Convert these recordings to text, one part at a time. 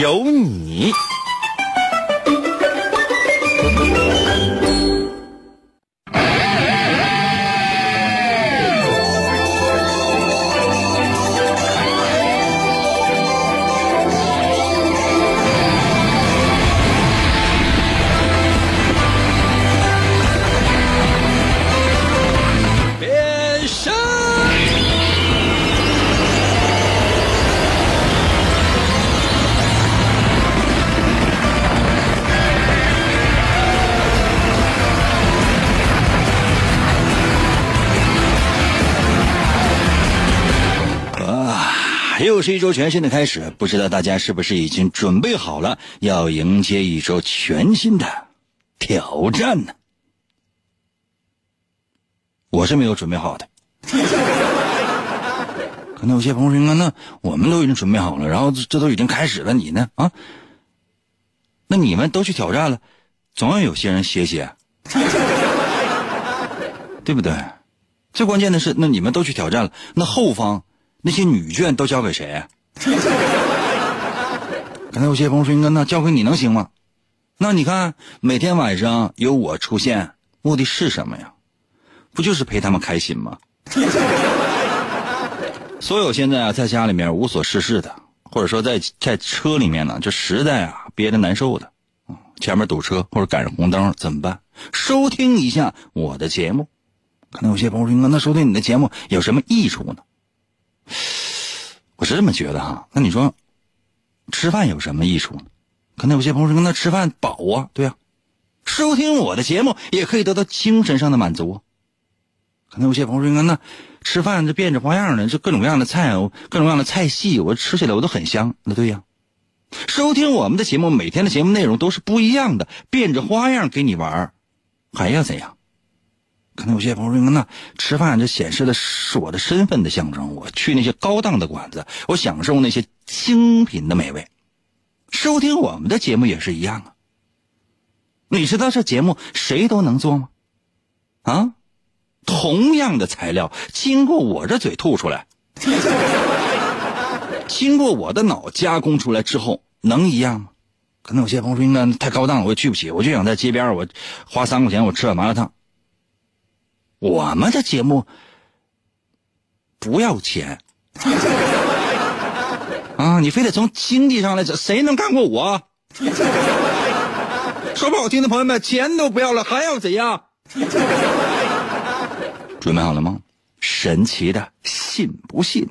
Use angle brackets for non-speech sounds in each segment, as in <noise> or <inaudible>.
有你。是一周全新的开始，不知道大家是不是已经准备好了，要迎接一周全新的挑战呢？我是没有准备好的。可能有些朋友说：“那我们都已经准备好了，然后这这都已经开始了，你呢？啊？那你们都去挑战了，总要有些人歇歇，<laughs> 对不对？最关键的是，那你们都去挑战了，那后方那些女眷都交给谁啊？<laughs> 刚才有些朋友说：“哥，那交给你能行吗？”那你看，每天晚上有我出现，目的是什么呀？不就是陪他们开心吗？<laughs> 所有现在啊，在家里面无所事事的，或者说在在车里面呢，就实在啊憋得难受的，啊，前面堵车或者赶上红灯怎么办？收听一下我的节目。可能有些朋友说：“那收听你的节目有什么益处呢？”我是这么觉得哈。那你说，吃饭有什么益处呢？可能有些朋友说：“那吃饭饱啊，对呀、收听我的节目也可以得到精神上的满足。”可能有些朋友说：“那吃饭这变着花样的，这各种各样的菜，各种各样的菜系，我吃起来我都很香。”那对呀、收听我们的节目，每天的节目内容都是不一样的，变着花样给你玩儿还要怎样？可能有些朋友说：“那吃饭这显示的是我的身份的象征，我去那些高档的馆子，我享受那些精品的美味。收听我们的节目也是一样啊。你知道这节目谁都能做吗？啊，同样的材料，经过我这嘴吐出来，<laughs> 经过我的脑加工出来之后，能一样吗？可能有些朋友说：“那太高档了，我也去不起，我就想在街边我花三块钱我吃碗麻辣烫。”我们的节目不要钱 <laughs> 啊！你非得从经济上来讲，谁能干过我？<laughs> 说不好听的朋友们，钱都不要了，还要怎样？<laughs> 准备好了吗？神奇的，信不信？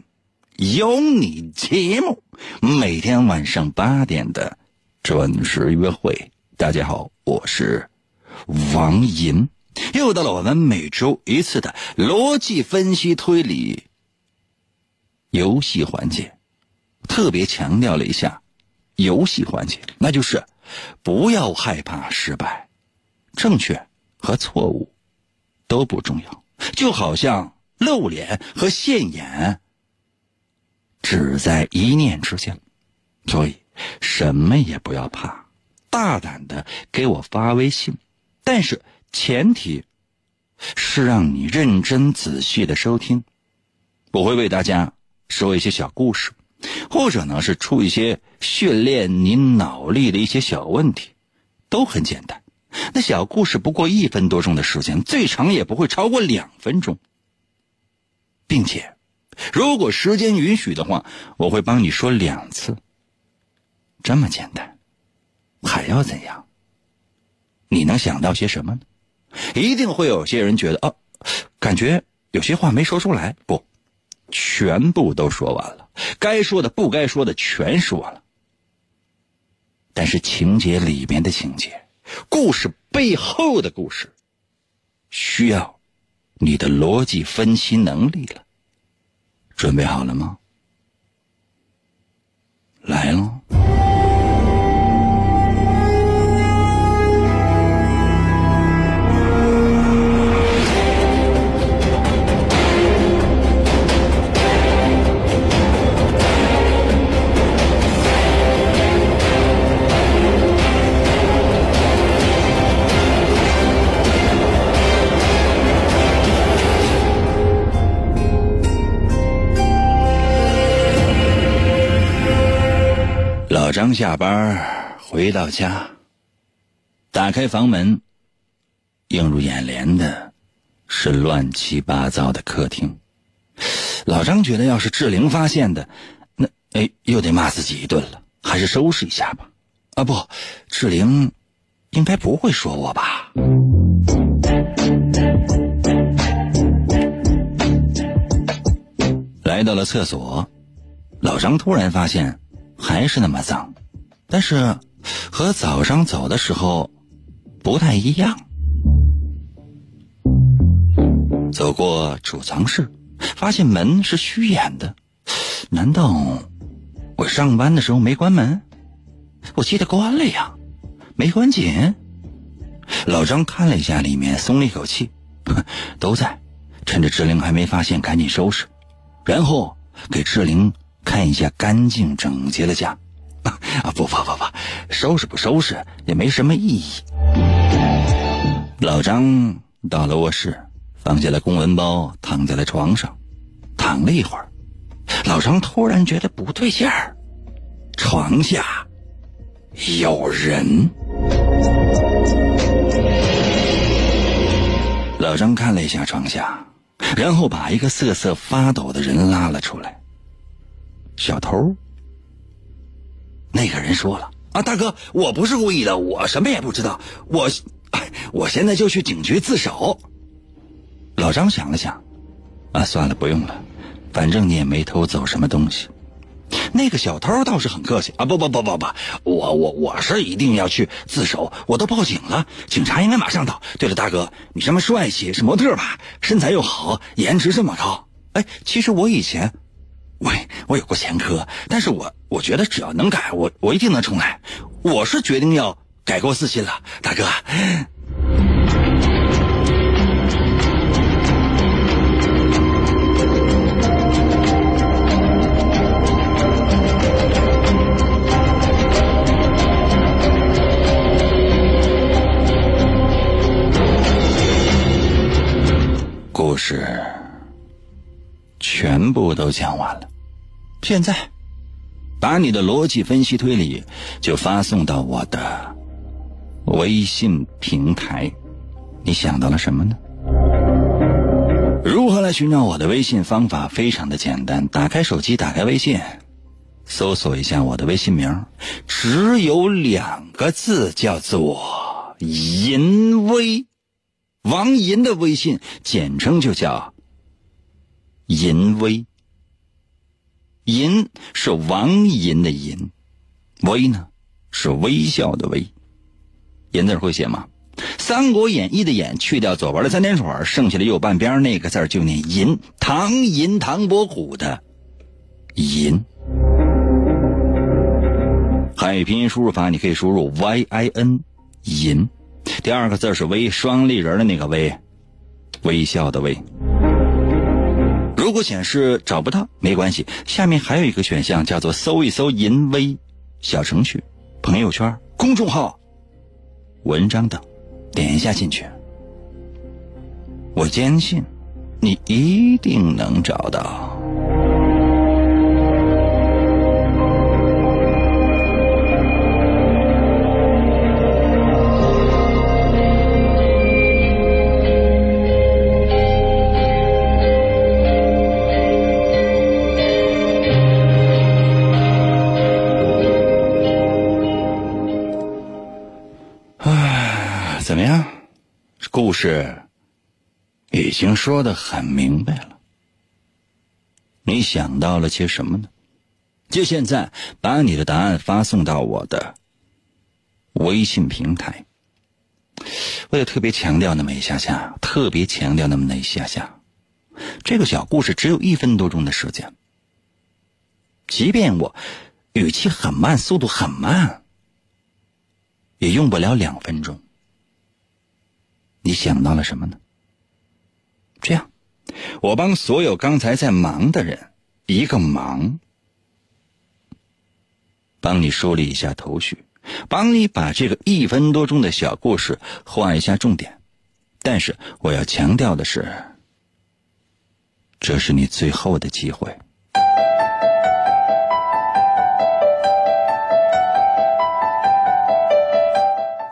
有你节目，每天晚上八点的准时约会。大家好，我是王银。又到了我们每周一次的逻辑分析推理游戏环节，特别强调了一下游戏环节，那就是不要害怕失败，正确和错误都不重要，就好像露脸和现眼只在一念之间，所以什么也不要怕，大胆的给我发微信，但是。前提是让你认真仔细的收听，我会为大家说一些小故事，或者呢是出一些训练你脑力的一些小问题，都很简单。那小故事不过一分多钟的时间，最长也不会超过两分钟，并且如果时间允许的话，我会帮你说两次。这么简单，还要怎样？你能想到些什么呢？一定会有些人觉得啊，感觉有些话没说出来。不，全部都说完了，该说的、不该说的全说了。但是情节里面的情节，故事背后的故事，需要你的逻辑分析能力了。准备好了吗？来喽！张下班回到家，打开房门，映入眼帘的是乱七八糟的客厅。老张觉得，要是志玲发现的，那哎，又得骂自己一顿了。还是收拾一下吧。啊，不，志玲应该不会说我吧？来到了厕所，老张突然发现还是那么脏，但是和早上走的时候不太一样。走过储藏室，发现门是虚掩的，难道我上班的时候没关门？我记得关了呀，没关紧。老张看了一下里面，松了一口气，<laughs> 都在。趁着志玲还没发现，赶紧收拾，然后给志玲看一下干净整洁的家。<laughs> 啊不不不不，收拾不收拾也没什么意义。老张到了卧室，放下了公文包，躺在了床上，躺了一会儿，老张突然觉得不对劲儿，床下。有人。老张看了一下床下，然后把一个瑟瑟发抖的人拉了出来。小偷。那个人说了：“啊，大哥，我不是故意的，我什么也不知道，我，我现在就去警局自首。”老张想了想，啊，算了，不用了，反正你也没偷走什么东西。那个小偷倒是很客气啊！不不不不不，我我我是一定要去自首，我都报警了，警察应该马上到。对了，大哥，你这么帅气，是模特吧？身材又好，颜值这么高。哎，其实我以前，喂，我有过前科，但是我我觉得只要能改，我我一定能重来。我是决定要改过自新了，大哥。故事全部都讲完了，现在把你的逻辑分析推理就发送到我的微信平台。你想到了什么呢？如何来寻找我的微信？方法非常的简单，打开手机，打开微信，搜索一下我的微信名，只有两个字，叫做“淫威”。王银的微信简称就叫“淫威”，银是王银的银，微呢是微笑的微。银字会写吗？《三国演义》的演去掉左边的三点水，剩下的右半边那个字就念银。唐银唐伯虎的银。汉语拼音输入法，你可以输入 y i n 银。第二个字是“微”，双立人的那个“微”，微笑的“微”。如果显示找不到，没关系，下面还有一个选项叫做“搜一搜淫威”小程序、朋友圈、公众号、文章等，点一下进去。我坚信，你一定能找到。是已经说的很明白了，你想到了些什么呢？就现在把你的答案发送到我的微信平台。我也特别强调那么一下下，特别强调那么那一下下，这个小故事只有一分多钟的时间，即便我语气很慢，速度很慢，也用不了两分钟。你想到了什么呢？这样，我帮所有刚才在忙的人一个忙，帮你梳理一下头绪，帮你把这个一分多钟的小故事画一下重点。但是我要强调的是，这是你最后的机会。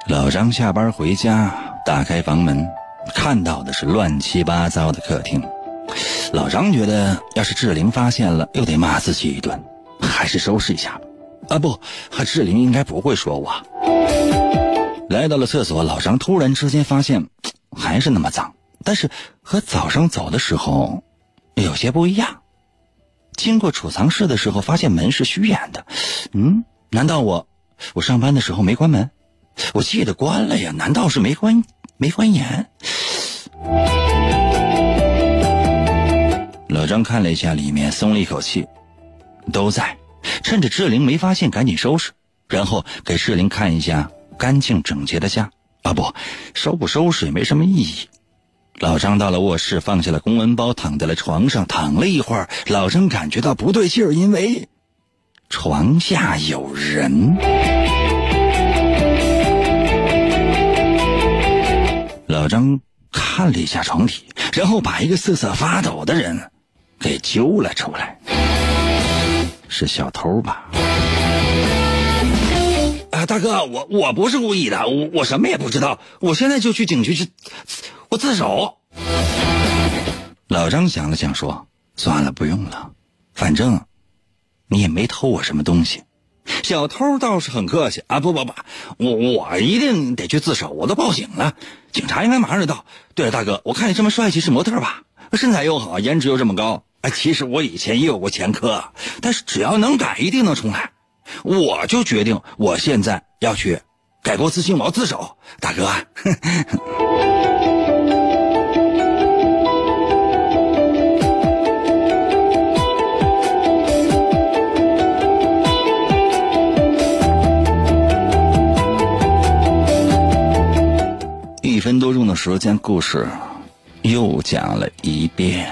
老张下班回家，打开房门，看到的是乱七八糟的客厅。老张觉得，要是志玲发现了，又得骂自己一顿，还是收拾一下吧。啊不，志玲应该不会说我。来到了厕所，老张突然之间发现，还是那么脏，但是和早上走的时候有些不一样。经过储藏室的时候，发现门是虚掩的。嗯，难道我我上班的时候没关门？我记得关了呀，难道是没关没关严？老张看了一下里面，松了一口气，都在。趁着志玲没发现，赶紧收拾，然后给志玲看一下干净整洁的家。啊不，收不收拾也没什么意义。老张到了卧室，放下了公文包，躺在了床上，躺了一会儿，老张感觉到不对劲儿，因为床下有人。老张看了一下床底，然后把一个瑟瑟发抖的人给揪了出来。是小偷吧？啊，大哥，我我不是故意的，我我什么也不知道，我现在就去警局去，我自首。老张想了想说：“算了，不用了，反正你也没偷我什么东西。”小偷倒是很客气啊，不不不，我我一定得去自首，我都报警了，警察应该马上就到。对了，大哥，我看你这么帅气，是模特吧？身材又好，颜值又这么高。哎，其实我以前也有过前科，但是只要能改，一定能重来。我就决定，我现在要去改过自新，我要自首，大哥。时间，故事又讲了一遍。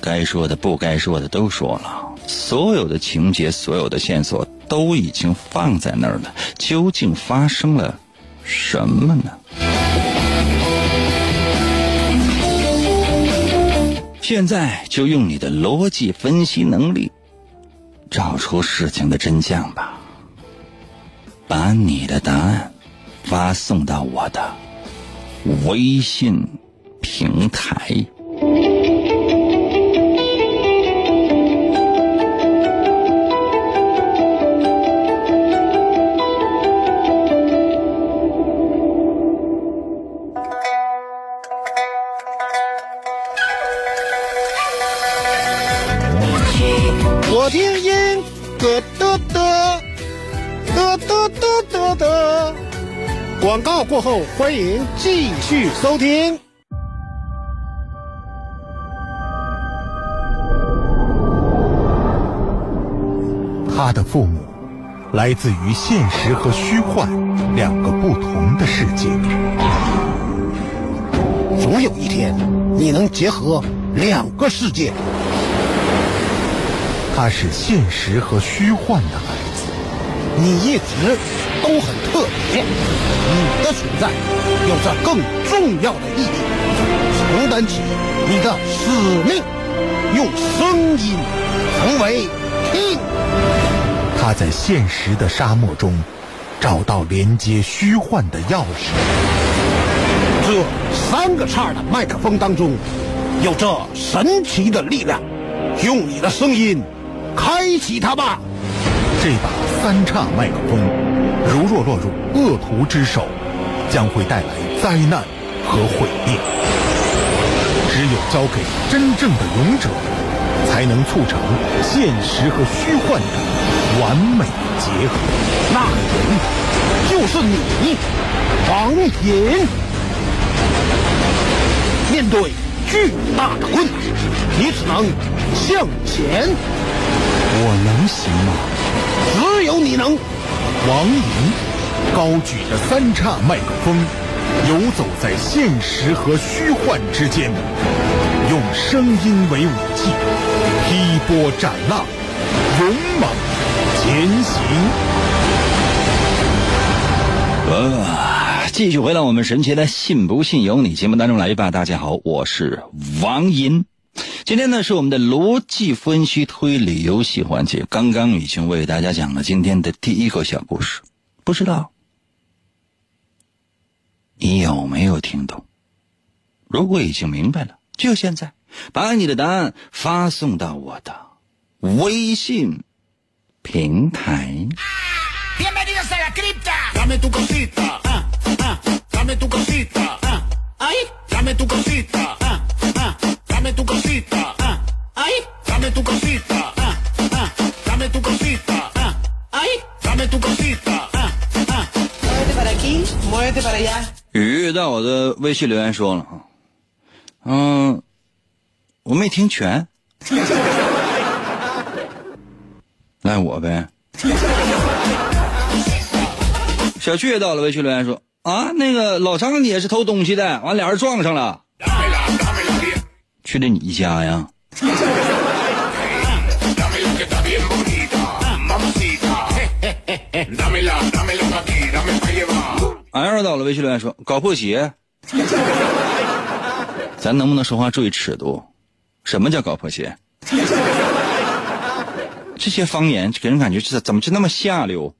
该说的、不该说的都说了，所有的情节、所有的线索都已经放在那儿了。究竟发生了什么呢？现在就用你的逻辑分析能力，找出事情的真相吧。把你的答案发送到我的微信平台。广告过后，欢迎继续收听。他的父母来自于现实和虚幻两个不同的世界。总有一天，你能结合两个世界。他是现实和虚幻的孩子，你一直都很特别，你的存在有着更重要的意义，承担起你的使命，用声音成为听。他在现实的沙漠中找到连接虚幻的钥匙，这三个叉的麦克风当中有着神奇的力量，用你的声音。开启它吧！这把三叉麦克风，如若落入恶徒之手，将会带来灾难和毁灭。只有交给真正的勇者，才能促成现实和虚幻的完美结合。那人就是你，王隐。面对巨大的困难，你只能向前。我能行吗？只有你能。王莹高举着三叉麦克风，游走在现实和虚幻之间，用声音为武器，劈波斩浪，勇猛前行。呃，继续回到我们神奇的“信不信由你”节目当中来吧。大家好，我是王银。今天呢是我们的逻辑分析推理游戏环节，刚刚已经为大家讲了今天的第一个小故事，不知道你有没有听懂？如果已经明白了，就现在把你的答案发送到我的微信平台。Bienvenidos a la cripta. Dame tu cosita. ah, ah, Dame tu cosita. ah, Ay. Dame tu cosita. ah, ah, Dame tu cosita. ah, Ay. Dame tu cosita. ah, ah, Dame tu cosita. ah, Ay. Dame tu cosita. ah, ah. Muévete para aquí, muévete para allá. 雨在我的微信留言说了啊，嗯，我没听全，赖我呗。小旭也到了微信留言说啊，那个老张你也是偷东西的，完俩人撞上了，去的你家呀。俺要到了，微信留言说搞破鞋。咱能不能说话注意尺度？什么叫搞破鞋？这些方言给人感觉是怎么就那么下流。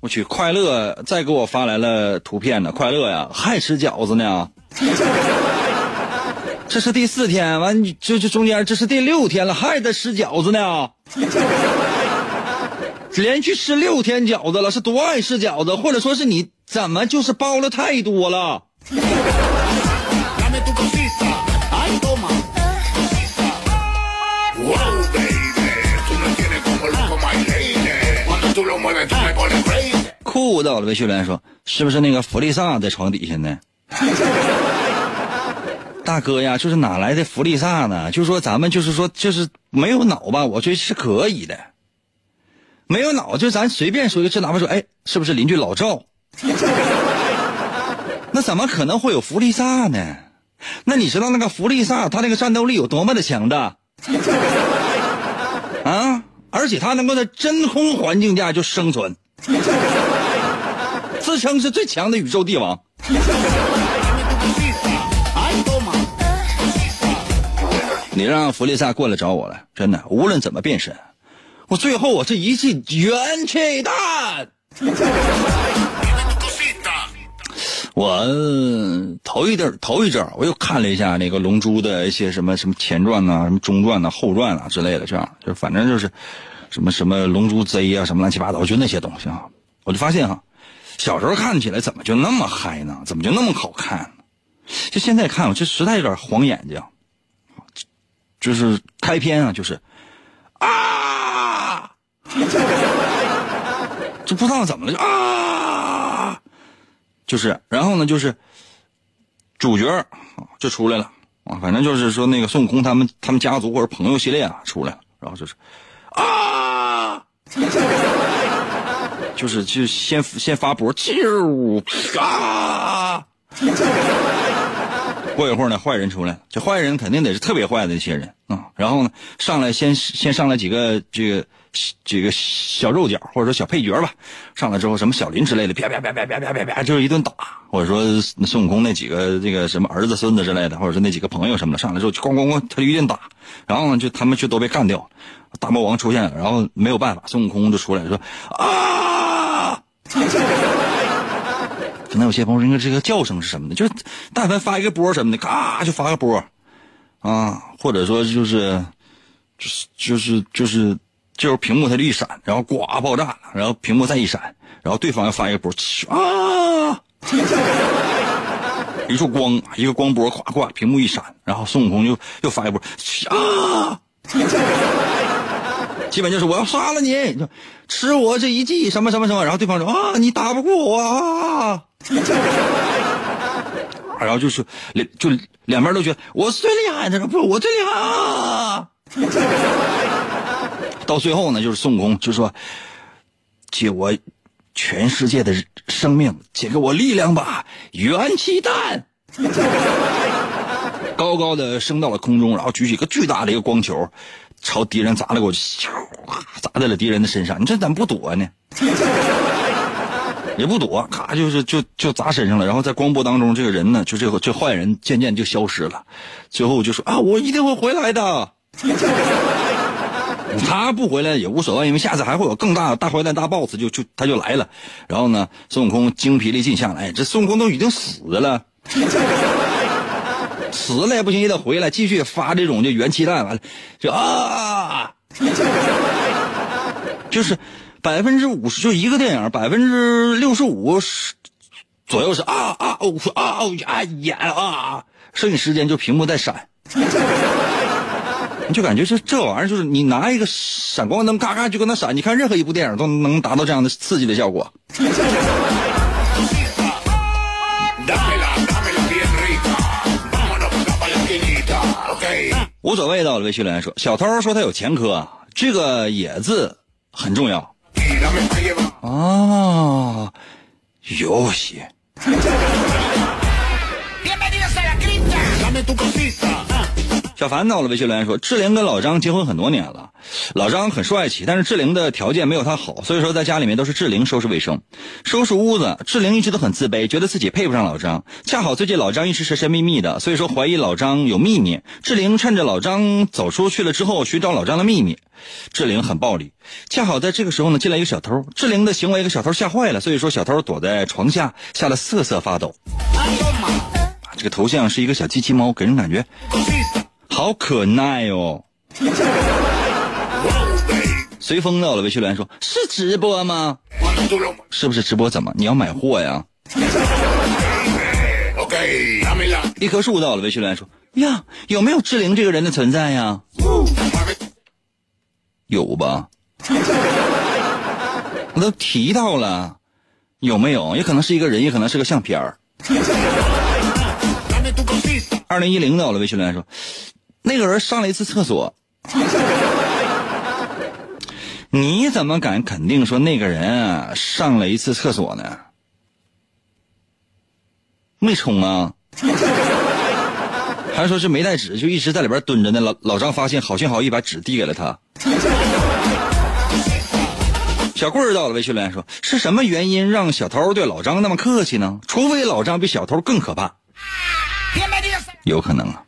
我去，快乐再给我发来了图片呢，快乐呀，还吃饺子呢。<laughs> 这是第四天，完这这中间这是第六天了，还在吃饺子呢。<laughs> 连续吃六天饺子了，是多爱吃饺子，或者说是你怎么就是包了太多了？Dame tu cosita. Ay, toma. Wow, baby. Tú me tienes como loco, my lady. Cuando tú lo mueves, tú me pones crazy. 酷到了微信留言说：“是不是那个弗利萨在床底下呢？”大哥呀，就是哪来的弗利萨呢？就说咱们就是说就是没有脑吧，我觉得是可以的。没有脑，就咱随便说一个，这哪怕说，哎，是不是邻居老赵？那怎么可能会有弗利萨呢？那你知道那个弗利萨他那个战斗力有多么的强大？啊！而且他能够在真空环境下就生存。自称是最强的宇宙帝王。<laughs> 你让弗利萨过来找我来，真的，无论怎么变身，我最后我是一记元气弹。我呃头一阵头一阵儿我又看了一下那个《龙珠》的一些什么什么前传呐、什么中传呐、后传啊之类的，这样就反正就是什么什么《龙珠 Z》啊，什么乱七八糟，就那些东西啊，我就发现哈、小时候看起来怎么就那么嗨呢？怎么就那么好看？就现在看，我这实在有点晃眼睛。就是开篇啊，就是啊，<laughs> 就不知道怎么了，就啊，就是，然后呢，就是主角就出来了啊，反正就是说那个孙悟空他们他们家族或者朋友系列啊出来了，然后就是啊，就是就先先发波，啾啊。过一会儿呢，坏人出来了。这坏人肯定得是特别坏的一些人啊、然后呢，上来先先上来几个这个这个小肉脚或者说小配角吧。上来之后，什么小林之类的，啪啪啪啪啪啪啪啪，就是一顿打。或者说孙悟空那几个这个什么儿子孙子之类的，或者是那几个朋友什么的，上来之后咣咣咣，他就一顿打。然后呢，就他们就都被干掉。大魔王出现了，然后没有办法，孙悟空就出来说啊。<laughs> 可能有些朋友应该，这个叫声是什么呢？就是但凡发一个波什么的，咔就发个波，啊，或者说就是，就是就是就是就是屏幕它就一闪，然后呱爆炸了，然后屏幕再一闪，然后对方要发一个波，啊，<laughs> 一束光，一个光波，咵咵，屏幕一闪，然后孙悟空又又发一波，啊。基本就是我要杀了你，就吃我这一记什么什么什么，然后对方说啊，你打不过我啊，然后就是两就两边都觉得我最厉害的，不是我最厉害啊。到最后呢，就是孙悟空就说：“借我全世界的生命，借给我力量吧，元气弹。”高高的升到了空中，然后举起一个巨大的一个光球，朝敌人砸了过去，咻，砸在了敌人的身上。你这怎么不躲呢？也不躲，咔就是就就砸身上了。然后在光波当中，这个人呢，就这个这坏人渐渐就消失了。最后就说啊，我一定会回来的。他不回来也无所谓，因为下次还会有更大大坏蛋大 boss 就就他就来了。然后呢，孙悟空精疲力尽下来，这孙悟空都已经死了，死了也不行，也得回来继续发这种就元气弹，完了就啊，<laughs> 就是百分之五十就一个电影，百分之六十五是左右是啊啊哦啊哦啊演啊，剩下时间就屏幕在闪。<laughs> 你就感觉这这玩意儿就是你拿一个闪光灯嘎嘎就跟它闪，你看任何一部电影都能达到这样的刺激的效果。<laughs> 无所谓的，微信留言说，小偷说他有前科，这个“也”字很重要.啊，游戏。小凡到了微信留言说，志玲跟老张结婚很多年了，老张很帅气，但是志玲的条件没有他好，所以说在家里面都是志玲收拾卫生、收拾屋子。志玲一直都很自卑，觉得自己配不上老张。恰好最近老张一直神神秘秘的，所以说怀疑老张有秘密。志玲趁着老张走出去了之后，寻找老张的秘密。志玲很暴力，恰好在这个时候呢，进来一个小偷。志玲的行为给小偷吓坏了，所以说小偷躲在床下，吓得瑟瑟发抖。啊这个头像是一个小机器猫，给人感觉.好可耐哦。<laughs> 随风到了，微信留言说：“是直播吗是不是直播？怎么你要买货呀 <laughs> 一棵树到了，微信留言说：“呀，有没有志玲这个人的存在呀？有吧？<laughs> 我都提到了，有没有？也可能是一个人，也可能是个相片儿。二零一零到了，微信留言说：那个人上了一次厕所。你怎么敢肯定说那个人啊上了一次厕所呢？没冲啊？还说是没带纸，就一直在里边蹲着呢。老老张发现，好心好意把纸递给了他。小棍儿到了，微信留言说：是什么原因让小偷对老张那么客气呢？除非老张比小偷更可怕，有可能啊。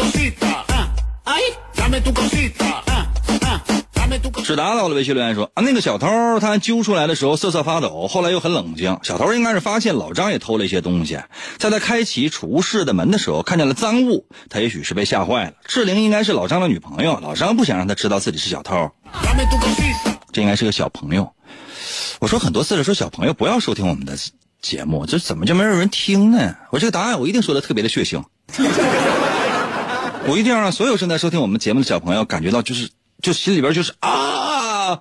Cosita, ah, ay, dame tu cosita, ah, ah, dame tu cosita. 史达到了微信留言说啊，那个小偷他揪出来的时候瑟瑟发抖，后来又很冷静。小偷应该是发现老张也偷了一些东西，在他开启储物室的门的时候看见了赃物，他也许是被吓坏了。志玲应该是老张的女朋友，老张不想让他知道自己是小偷这应该是个小朋友。我说很多次了，说小朋友不要收听我们的节目，这怎么就没有人听呢？我这个答案我一定说的特别的血腥，<laughs> 我一定要让所有正在收听我们节目的小朋友感觉到就是就心里边就是啊。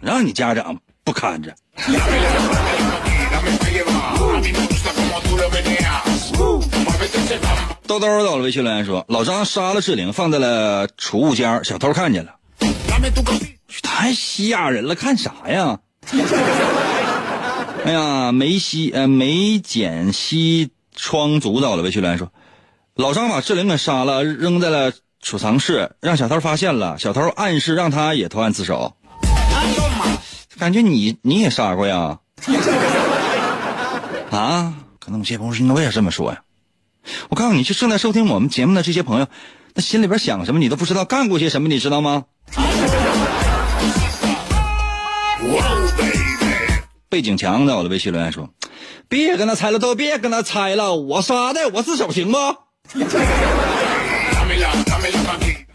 让你家长不看着。兜兜到了微信留言说老张杀了志玲放在了储物间小偷看见了。太吓人了看啥呀？<laughs> 哎呀没吸呃没捡吸窗阻到了微信留言说，老张把志玲给杀了，扔在了储藏室，让小偷发现了，小偷暗示让他也投案自首。感觉你你也杀过呀？<laughs> 啊，可能有些朋友说，那我也这么说呀。我告诉你，就正在收听我们节目的这些朋友，那心里边想什么你都不知道，干过些什么你知道吗？背景墙在我的微信留言说：“别跟他猜了，都别跟他猜了，我杀的，我自首行不.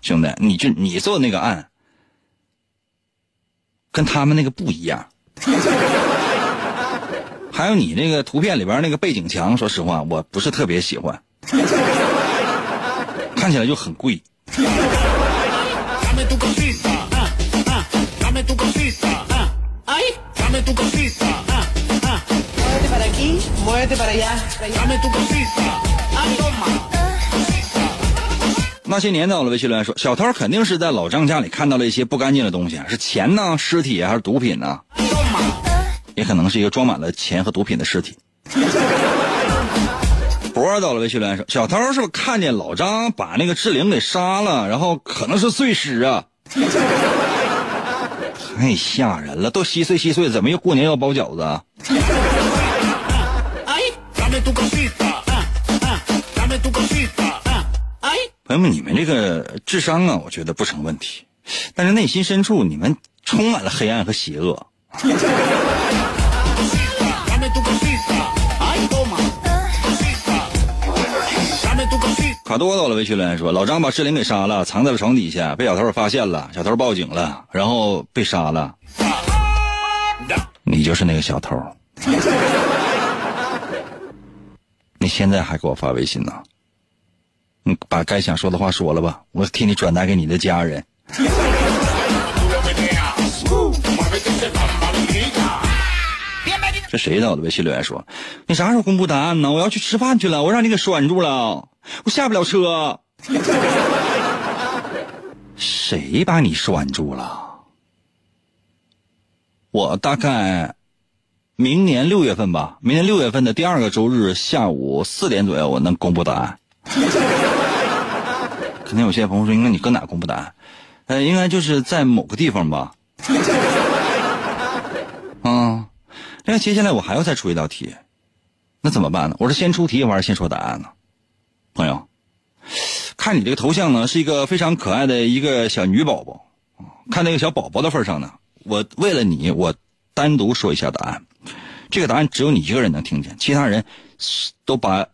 兄弟，你就你做那个案，跟他们那个不一样。还有你那个图片里边那个背景墙，说实话，我不是特别喜欢，看起来就很贵。<laughs> 那些年在我的微信留言说小偷肯定是在老张家里看到了一些不干净的东西是钱呢尸体还是毒品呢也可能是一个装满了钱和毒品的尸体。博儿到了微信留言说小偷是不是看见老张把那个志玲给杀了然后可能是碎尸啊？太吓人了！都稀碎稀碎，怎么又过年要包饺子 ah, ah, ah. 朋友们，你们这个智商啊，我觉得不成问题，但是内心深处你们充满了黑暗和邪恶。卡多到了，微信留言说，老张把志玲给杀了，藏在了床底下，被小偷发现了，小偷报警了，然后被杀了。你就是那个小偷。<laughs> 你现在还给我发微信呢？你把该想说的话说了吧，我替你转达给你的家人。这谁到的微信留言说：“你啥时候公布答案呢？我要去吃饭去了，我让你给拴住了，我下不了车。”谁把你拴住了？我大概明年六月份吧，明年六月份的第二个周日下午四点左右，我能公布答案。可能有些朋友说，应该你搁哪公布答案？呃，应该就是在某个地方吧。嗯。那接下来我还要再出一道题，那怎么办呢？我是先出题，还是先说答案呢？朋友，看你这个头像呢，是一个非常可爱的一个小女宝宝。看那个小宝宝的份上呢，我为了你，我单独说一下答案。这个答案只有你一个人能听见，其他人都把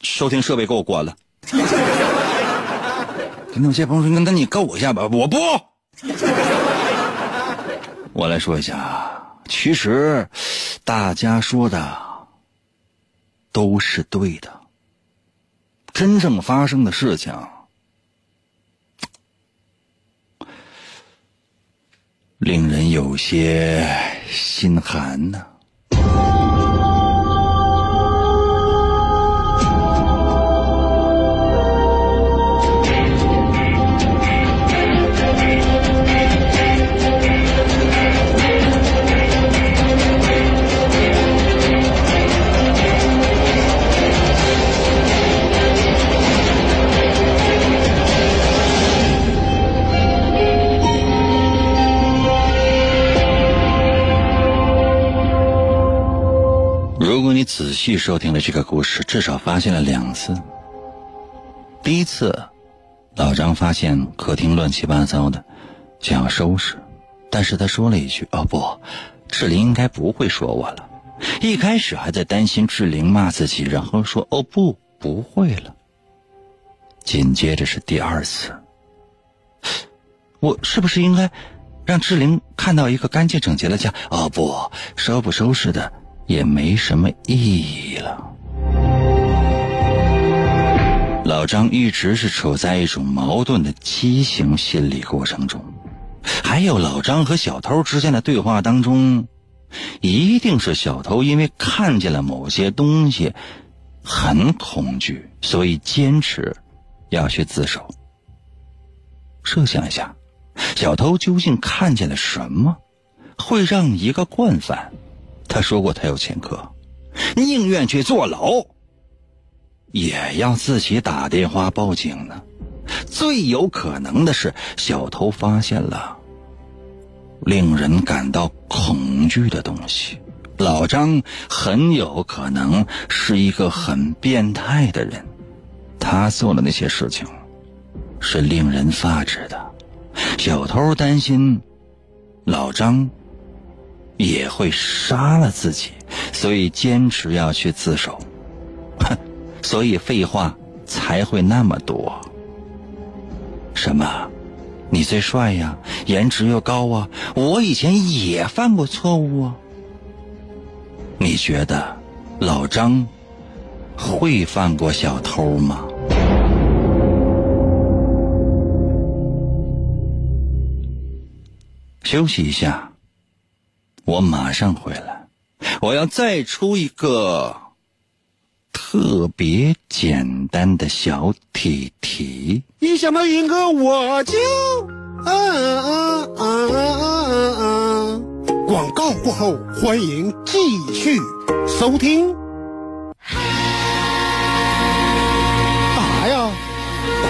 收听设备给我关了。<laughs> 那有些朋友说：“那那你告我一下吧。”我不，我来说一下。其实，大家说的都是对的。真正发生的事情，令人有些心寒呢、仔细收听了这个故事，至少发现了两次。第一次，老张发现客厅乱七八糟的，想要收拾，但是他说了一句：“哦不，志玲应该不会说我了。”一开始还在担心志玲骂自己，然后说：“哦不，不会了。”紧接着是第二次，我是不是应该让志玲看到一个干净整洁的家？哦不，收不收拾的。也没什么意义了。老张一直是处在一种矛盾的畸形心理过程中，还有老张和小偷之间的对话当中，一定是小偷因为看见了某些东西，很恐惧，所以坚持要去自首。设想一下，小偷究竟看见了什么，会让一个惯犯？他说过他有前科，宁愿去坐牢，也要自己打电话报警呢。最有可能的是，小偷发现了令人感到恐惧的东西。老张很有可能是一个很变态的人，他做的那些事情是令人发指的。小偷担心老张。也会杀了自己，所以坚持要去自首。哼，所以废话才会那么多。什么？你最帅呀，颜值又高啊！我以前也犯过错误啊。你觉得老张会放过小偷吗？休息一下。我马上回来，我要再出一个特别简单的小题题。一想到云哥，我就嗯嗯嗯嗯嗯嗯。广告过后，欢迎继续收听。干啥呀？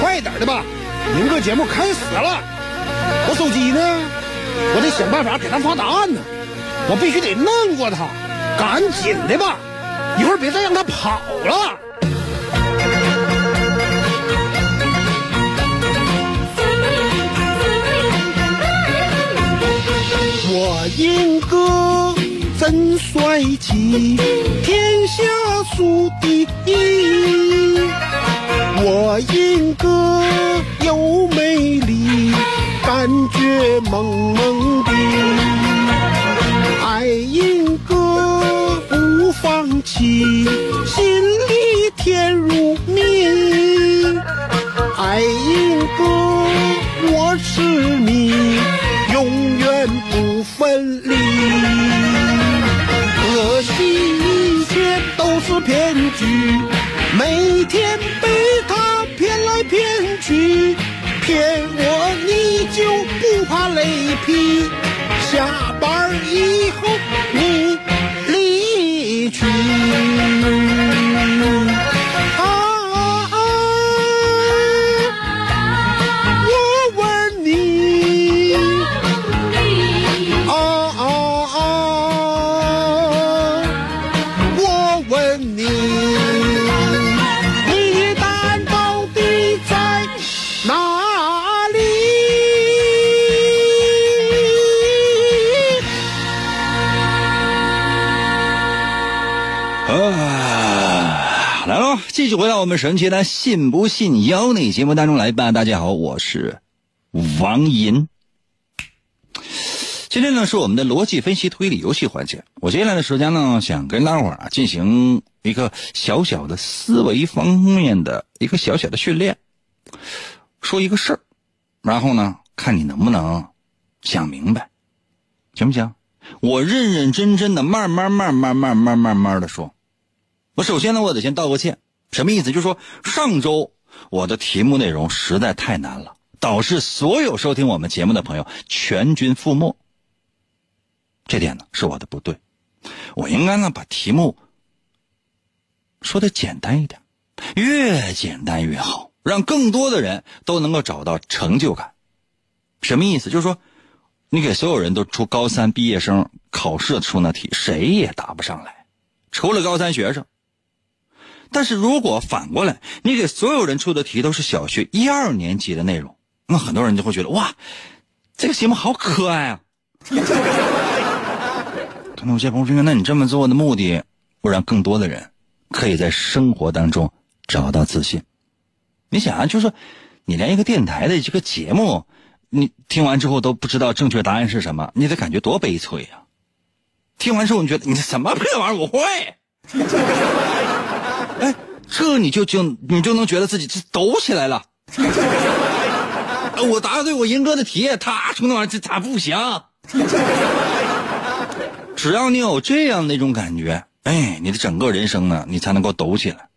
快点的吧，云哥节目开始了。我手机呢？我得想办法给他发答案呢。我必须得弄过他，赶紧的吧，一会儿别再让他跑了。我英哥真帅气，天下数第一。我英哥又美丽，感觉萌萌心里甜如蜜。爱一个我痴迷，永远不分离。可惜一切都是骗局，每天被他骗来骗去，骗我你就不怕雷劈？下班以后们神奇的“信不信由你”节目当中来吧。大家好，我是王银。今天呢是我们的逻辑分析推理游戏环节。我接下来的时间呢，想跟大伙儿啊进行一个小小的思维方面的一个小小的训练，说一个事儿，然后呢，看你能不能想明白，行不行？我认认真真的，慢慢慢慢慢慢慢慢的说。我首先呢，我得先道个歉，什么意思？就是说上周我的题目内容实在太难了，导致所有收听我们节目的朋友全军覆没。这点呢是我的不对，我应该呢把题目说的简单一点，越简单越好，让更多的人都能够找到成就感。什么意思？就是说，你给所有人都出高三毕业生考试出那题，谁也答不上来，除了高三学生。但是如果反过来，你给所有人出的题都是小学一二年级的内容，那很多人就会觉得哇，这个节目好可爱啊。<laughs> 可能有些朋友说，那你这么做的目的，会让更多的人可以在生活当中找到自信。你想啊，就是，你连一个电台的这个节目，你听完之后都不知道正确答案是什么，你得感觉多悲催呀、听完之后，你觉得你什么破玩意儿我会？哎，这你就就你就能觉得自己这抖起来了。<laughs> 我答对我银哥的题，他出那玩意儿这咋不行？只要你有这样的一种感觉，哎，你的整个人生呢，你才能够抖起来。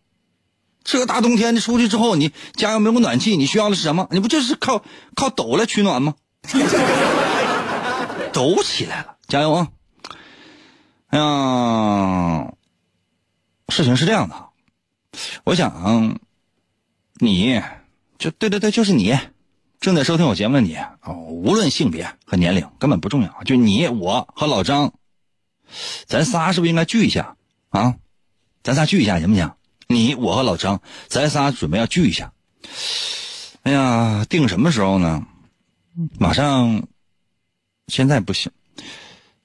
这个大冬天的出去之后，你家又没有暖气，你需要的是什么？你不就是靠靠抖来取暖吗？<laughs> 抖起来了，加油啊！哎呀，事情是这样的，我想你，就对对对，就是你，正在收听我节目的你哦，无论性别和年龄根本不重要，就你我和老张，咱仨是不是应该聚一下啊？咱仨聚一下行不行？你我和老张，咱仨准备要聚一下。哎呀，定什么时候呢？马上，现在不行。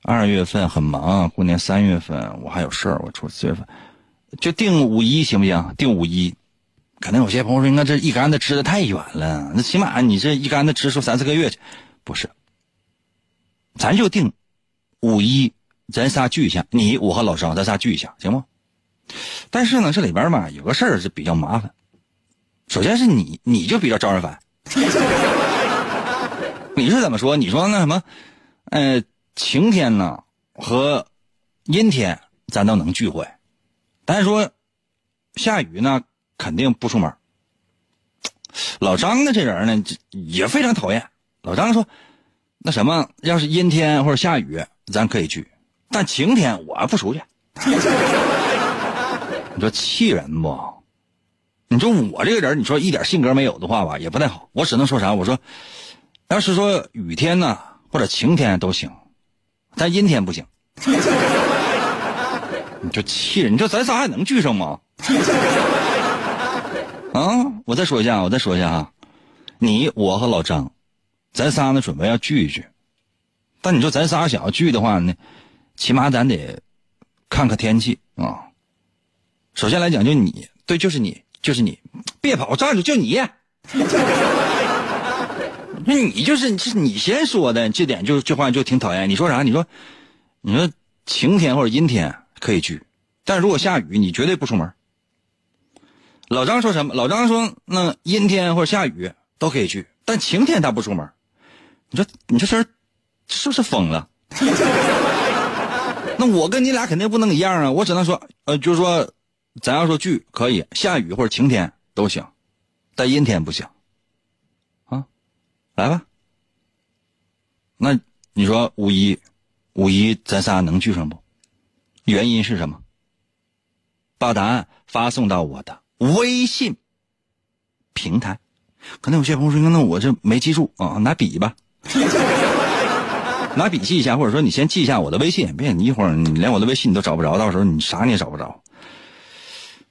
二月份很忙，过年三月份我还有事儿，我出四月份，就定五一行不行？定五一。可能有些朋友说，应该这一竿子支的太远了，那起码你这一竿子支出三四个月去，不是？咱就定五一，咱仨聚一下，你我和老张，咱仨聚一下，行吗？但是呢，这里边嘛有个事儿是比较麻烦。首先是你，你就比较招人烦。<laughs> 你是怎么说？你说那什么，呃，晴天呢和阴天咱都能聚会，但是说下雨呢肯定不出门。老张呢这人呢也非常讨厌。老张说：“那什么，要是阴天或者下雨，咱可以去，但晴天我不出去。<laughs> ”你说气人不？你说我这个人，你说一点性格没有的话吧，也不太好。我只能说啥？我说，要是说雨天呢，或者晴天都行，但阴天不行。你就气人，你说咱仨还能聚上吗？啊！我再说一下，我再说一下啊，你我和老张，咱仨呢准备要聚一聚，但你说咱仨想要聚的话呢，起码咱得看看天气啊。首先来讲，就你，对，就是你，就是你，别跑，站住，就你。<laughs> 那你就是是你先说的，这点就这话就挺讨厌。你说啥？你说，你说晴天或者阴天可以聚，但如果下雨，你绝对不出门。老张说什么？老张说，那阴天或者下雨都可以聚，但晴天他不出门。你说你这事是不是疯了？<laughs> 那我跟你俩肯定不能一样啊！我只能说，呃，就是说，咱要说聚可以，下雨或者晴天都行，但阴天不行。啊，来吧。那你说五一，五一咱仨能聚上不？原因是什么？把答案发送到我的。微信平台，可能有些朋友说：“那我这没记住啊，拿笔吧，<laughs> 拿笔记一下，或者说你先记一下我的微信，别你一会儿你连我的微信你都找不着，到时候你啥你也找不着。”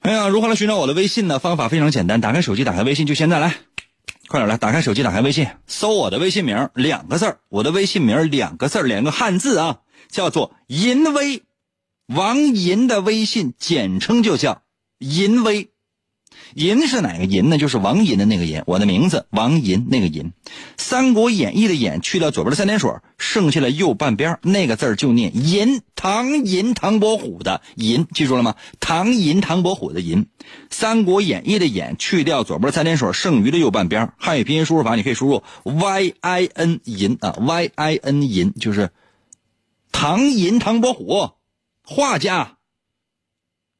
哎呀，如何来寻找我的微信呢？方法非常简单，打开手机，打开微信，就现在来，快点来，打开手机，打开微信，搜我的微信名两个字，我的微信名两个字儿，两个汉字啊，叫做银威，王银的微信，简称就叫银威。银是哪个银呢？就是王银的那个银。我的名字王银，那个银，《三国演义》的演去掉左边的三点水，剩下了右半边那个字就念银。唐银唐伯虎的银，记住了吗？唐银唐伯虎的银，《三国演义》的演去掉左边三点水，剩余的右半边汉语拼音输入法你可以输入 y i n 银啊，y i n 银就是唐银唐伯虎，画家，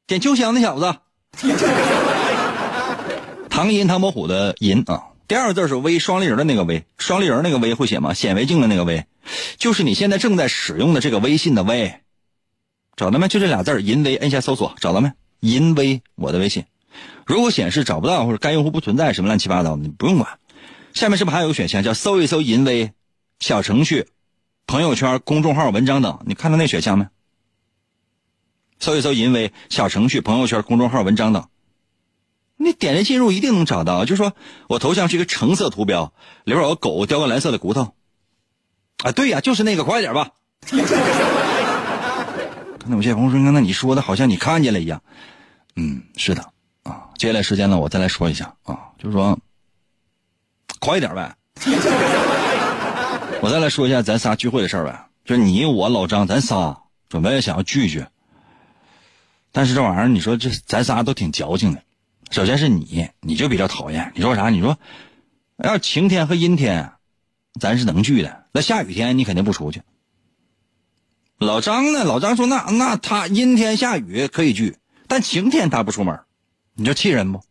点秋香那小子。<laughs> 唐寅唐伯虎的寅啊，第二个字是微双立人的那个微，双立人那个微会写吗？显微镜的那个微，就是你现在正在使用的这个微信的微，找到没？就这俩字银微，摁下搜索，找到没？银微，我的微信。如果显示找不到或者该用户不存在什么乱七八糟的，你不用管。下面是不是还有个选项叫搜一搜银微小程序、朋友圈、公众号、文章等？你看到那选项没？搜一搜银威小程序、朋友圈、公众号、文章等。你点击进入一定能找到，就说我头像是一个橙色图标，里边有个狗叼个蓝色的骨头，啊，对呀，就是那个，快点吧。可能有些朋友说，那你说的好像你看见了一样，嗯，是的，啊，接下来时间呢，我再来说一下啊，就是说，快一点呗。<laughs> 我再来说一下咱仨聚会的事儿呗，就是你我老张，咱仨准备想要聚一聚，但是这玩意儿你说这咱仨都挺矫情的。首先是你，你就比较讨厌。你说啥？你说，要晴天和阴天，咱是能聚的。那下雨天你肯定不出去。老张呢？老张说那那他阴天下雨可以聚，但晴天他不出门，你说气人不？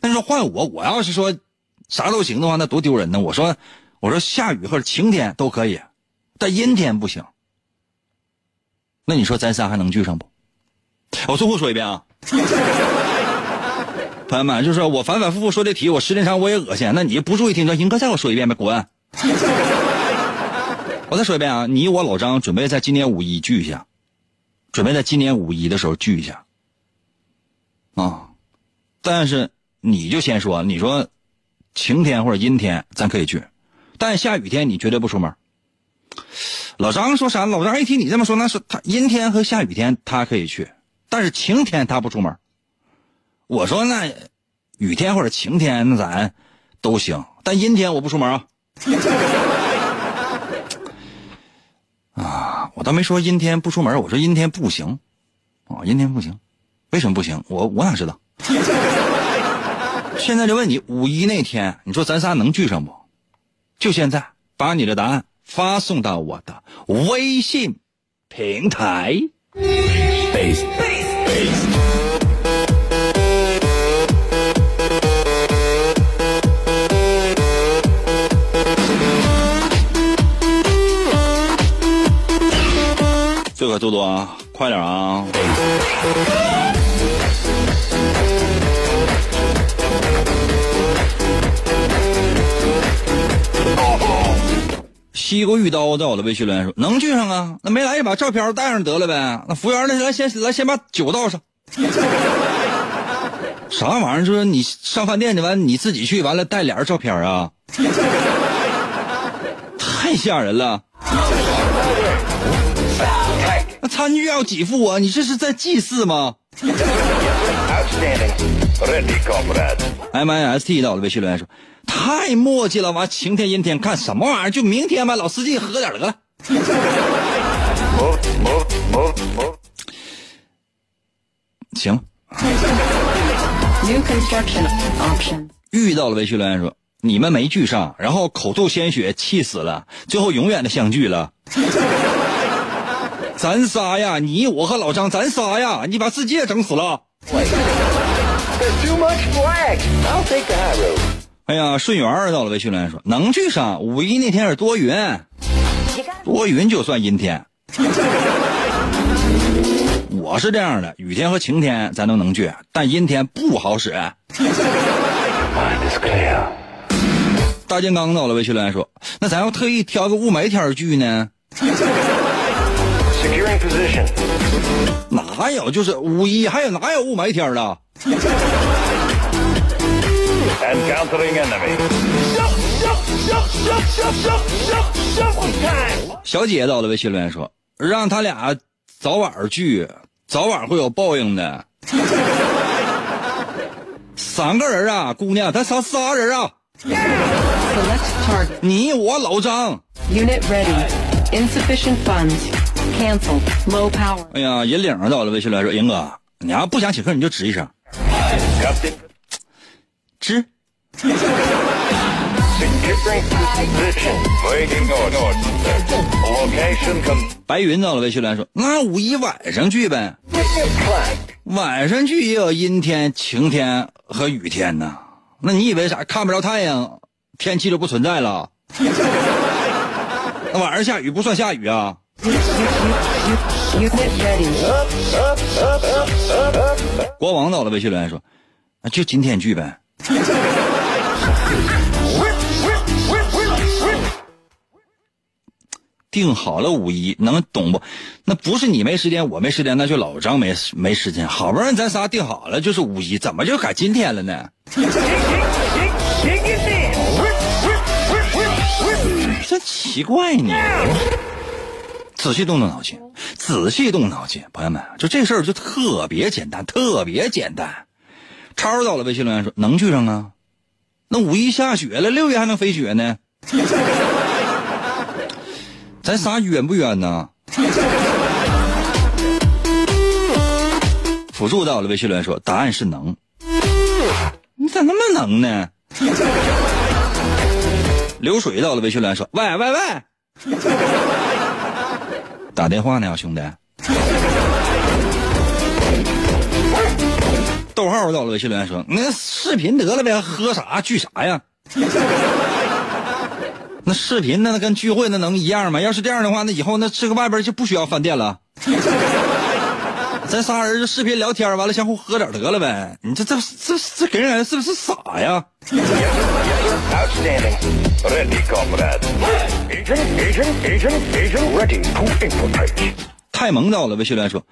那你说换我，我要是说啥都行的话，那多丢人呢？我说我说下雨或者晴天都可以，但阴天不行。那你说咱仨还能聚上不？我最后说一遍啊。<laughs> 朋友们，就是我反反复复说这题，我时间长我也恶心。那你不注意听，英哥再给我说一遍呗，滚！我再说一遍啊，你我老张准备在今年五一聚一下，准备在今年五一的时候聚一下啊。但是你就先说，你说晴天或者阴天咱可以聚，但下雨天你绝对不出门。老张说啥？老张一听你这么说，那是他阴天和下雨天他可以去，但是晴天他不出门。我说那雨天或者晴天那咱都行，但阴天我不出门啊。<laughs> 啊，我倒没说阴天不出门，我说阴天不行，啊，阴天不行，为什么不行？我我哪知道？<laughs> 现在就问你，五一那天你说咱仨能聚上不？就现在，把你的答案发送到我的微信平台。这个多多啊，快点啊！西瓜玉刀在我的微信留言说能聚上啊，那没来就把照片带上得了呗。那服务员呢？来先来先把酒倒上。啥玩意儿？就是你上饭店去完你自己去完了带俩人照片啊？太吓人了。那餐具要几副啊？你这是在祭祀吗 comrade.？M I S T 到了微信留言说太磨叽了，完晴天阴天看什么玩意儿？就明天吧，老司机喝点得了。行，New construction options. 遇到了微信留言说你们没聚上，然后口吐鲜血，气死了，最后永远的相聚了。<laughs> 咱仨呀，你我和老张，咱仨呀，你把世界整死了。哎呀，顺源儿到了微信留言说能去上，五一那天是多云，多云就算阴天。<laughs> 我是这样的，雨天和晴天咱都能去，但阴天不好使。大金刚到了微信留言说，那咱要特意挑个雾霾天儿聚呢？哪有？就是五一，还有哪有雾霾天儿 encountering enemy. 小姐到了微信留言说：“让他俩早晚聚，早晚会有报应的。”三个人啊，姑娘，咱仨仨人啊。你我老张。Unit ready. Insufficient funds. Cancel. Low power. 哎呀，银领到了微信留言说：“银哥，你要不想请客，你就吱一声。”吃白云到了魏秀兰说那五一晚上去呗。晚上去也有阴天晴天和雨天呢。那你以为啥？看不着太阳天气就不存在了。那晚上下雨不算下雨啊。国王到了魏秀兰说那就今天去呗。<laughs> 定好了五一，能懂不？那不是你没时间，我没时间，那就老张没没时间。好不容易咱仨定好了，就是五一，怎么就改今天了呢？<laughs> 真奇怪呢。仔细动动脑筋，仔细动脑筋，朋友们，就这事儿就特别简单，特别简单。超到了微信留言说能去上啊？那五一下雪了，六月还能飞雪呢？咱仨冤不冤呢？辅助到了微信留言说答案是能。你咋那么能呢？流水到了微信留言说喂喂喂，打电话呢，兄弟。逗号到了微信留言说：“那视频得了呗，喝啥聚啥呀？<laughs> 那视频那跟聚会那能一样吗？要是这样的话，那以后那这个外边就不需要饭店了。<laughs> 咱仨人就视频聊天，完了相互喝点得了呗。你这这这这给人感觉是不是傻呀.太萌到了，微信留言说：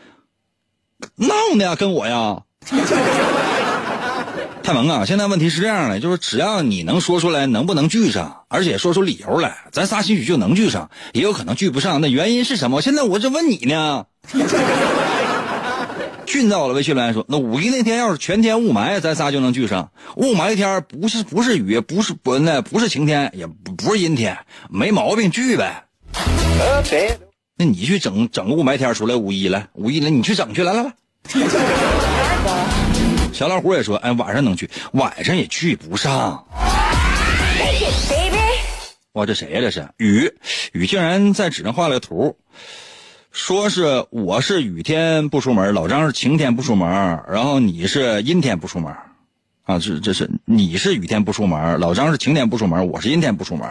闹呢，跟我呀。<laughs> 太萌啊！现在问题是这样的，就是只要你能说出来能不能聚上，而且说出理由来，咱仨兴许就能聚上，也有可能聚不上。那原因是什么？现在我这问你呢。<laughs> 俊到了，微信留言说：那五一那天要是全天雾霾，咱仨就能聚上。雾霾天不是不是雨，不是不那不是晴天，也不不是阴天，没毛病，聚呗。那你去整整个雾霾天出来五一来，五一来你去整去，来来来。小老虎也说，哎，晚上能去，晚上也去不上。哇，这谁呀？这是雨，雨竟然在纸上画了个图，说是我是雨天不出门，老张是晴天不出门，然后你是阴天不出门，啊，这这是你是雨天不出门，老张是晴天不出门，我是阴天不出门，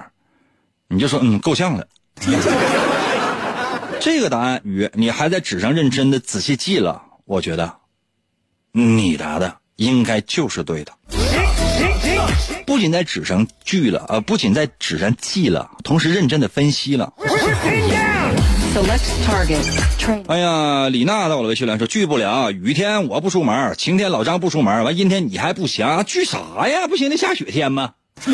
你就说嗯，够呛了。<laughs> 这个答案雨，你还在纸上认真的仔细记了，我觉得你答的应该就是对的。不仅在纸上聚了，呃，不仅在纸上记了，同时认真的分析了。哎呀，李娜到了微信来说聚不了，雨天我不出门，晴天老张不出门，完阴天你还不行，聚啥呀？不行，那下雪天吗？<laughs>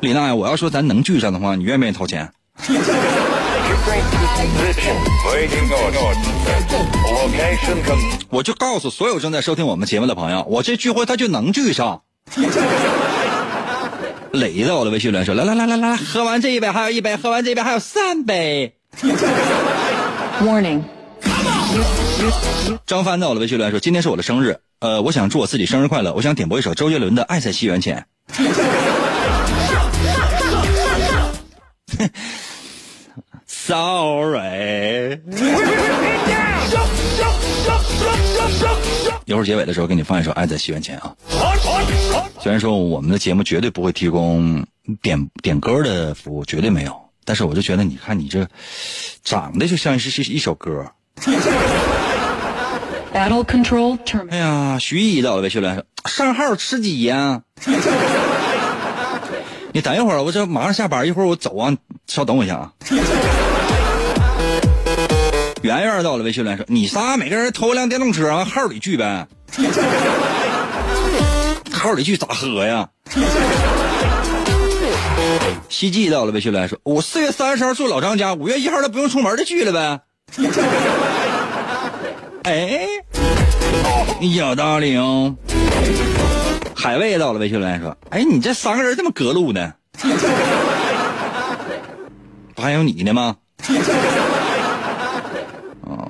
李娜呀，我要说咱能聚上的话，你愿不愿意掏钱？我就告诉所有正在收听我们节目的朋友，我这聚会他就能聚上。<laughs> 磊到了微信来说，来来来来来，喝完这一杯还有一杯，喝完这一杯还有三杯。Warning. 张帆在我的微信来说，今天是我的生日，呃，我想祝我自己生日快乐，我想点播一首周杰伦的《爱在西元前》。<laughs> Sorry。<laughs> 一会儿结尾的时候给你放一首《爱在西元前》啊。虽然说我们的节目绝对不会提供点点歌的服务，绝对没有，但是我就觉得，你看你这长得就像是是一首歌。Battle control 哎 terminated. 呀，徐毅到了微信来说上号吃鸡呀、<laughs> 你等一会儿，我这马上下班，一会儿我走啊，稍等我一下啊。圆圆到了微信来说，你仨每个人偷一辆电动车，往号里聚呗。<laughs> 号里聚咋喝呀？<laughs> 西季到了微信来说，我四月三十号住老张家，五月一号他不用出门的聚了呗。<laughs> 哎，有道理哦。海卫到了微信来说：“哎，你这三个人这么隔路呢？不还有你呢吗？”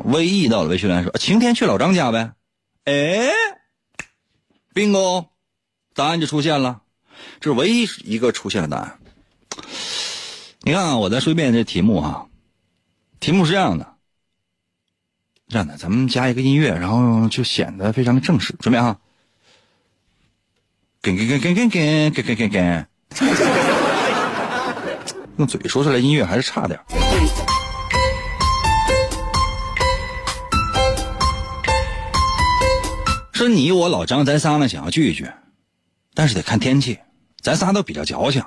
啊，威毅到了微信来说：“晴天去老张家呗。”哎兵工答案就出现了，这是唯一一个出现的答案。你看啊，我再说一遍这题目啊、题目是这样的。这样的，咱们加一个音乐，然后就显得非常的正式。准备啊，跟跟跟跟跟跟跟跟跟跟，<laughs> 用嘴说出来音乐还是差点说你我老张，咱仨呢想要聚一聚，但是得看天气，咱仨都比较矫情。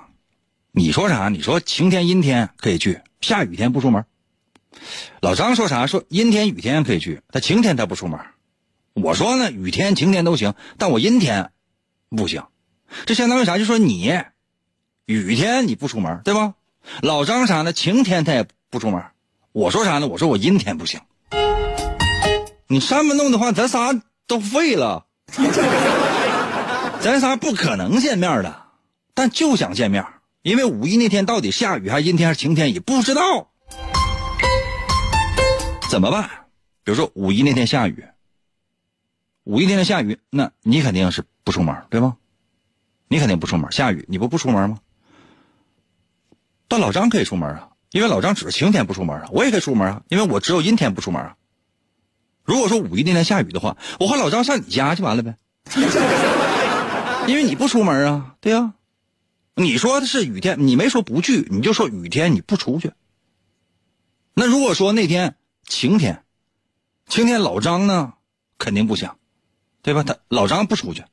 你说啥？你说晴天阴天可以聚，下雨天不出门。老张说啥？说阴天雨天可以去，他晴天他不出门。我说呢，雨天晴天都行，但我阴天不行。这相当于啥？就说你雨天你不出门，对吧？老张啥呢？晴天他也不出门。我说啥呢？我说我阴天不行。你这么弄的话，咱仨都废了，<laughs> 咱仨不可能见面的。但就想见面，因为五一那天到底下雨还是阴天还是晴天也不知道。怎么办？比如说五一那天下雨，五一那天下雨，那你肯定是不出门，对吗？你肯定不出门，下雨你不不出门吗？但老张可以出门啊，因为老张只是晴天不出门啊，我也可以出门啊，因为我只有阴天不出门啊。如果说五一那天下雨的话，我和老张上你家就完了呗，<laughs> 因为你不出门啊，对呀、你说的是雨天，你没说不去，你就说雨天你不出去。那如果说那天晴天，晴天老张呢肯定不想，对吧？他老张不出去，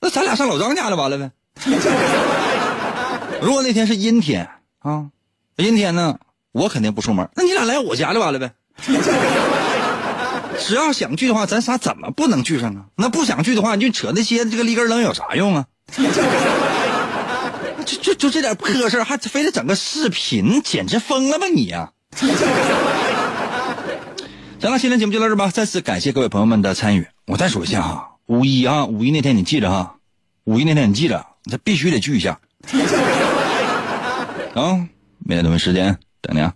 那咱俩上老张家就完了呗。<laughs> 如果那天是阴天啊，阴天呢，我肯定不出门，那你俩来我家就完了呗。只要想聚的话，咱仨怎么不能聚上啊？那不想聚的话，你就扯那些这个立根楞有啥用啊？<laughs> 就就就这点破事还非得整个视频，简直疯了吧你呀、行了，今天节目就到这吧。再次感谢各位朋友们的参与。我再说一下哈，五一啊，五一那天你记着哈，五一那天你记着，这必须得聚一下。<laughs> 啊，明天同一时间等你啊。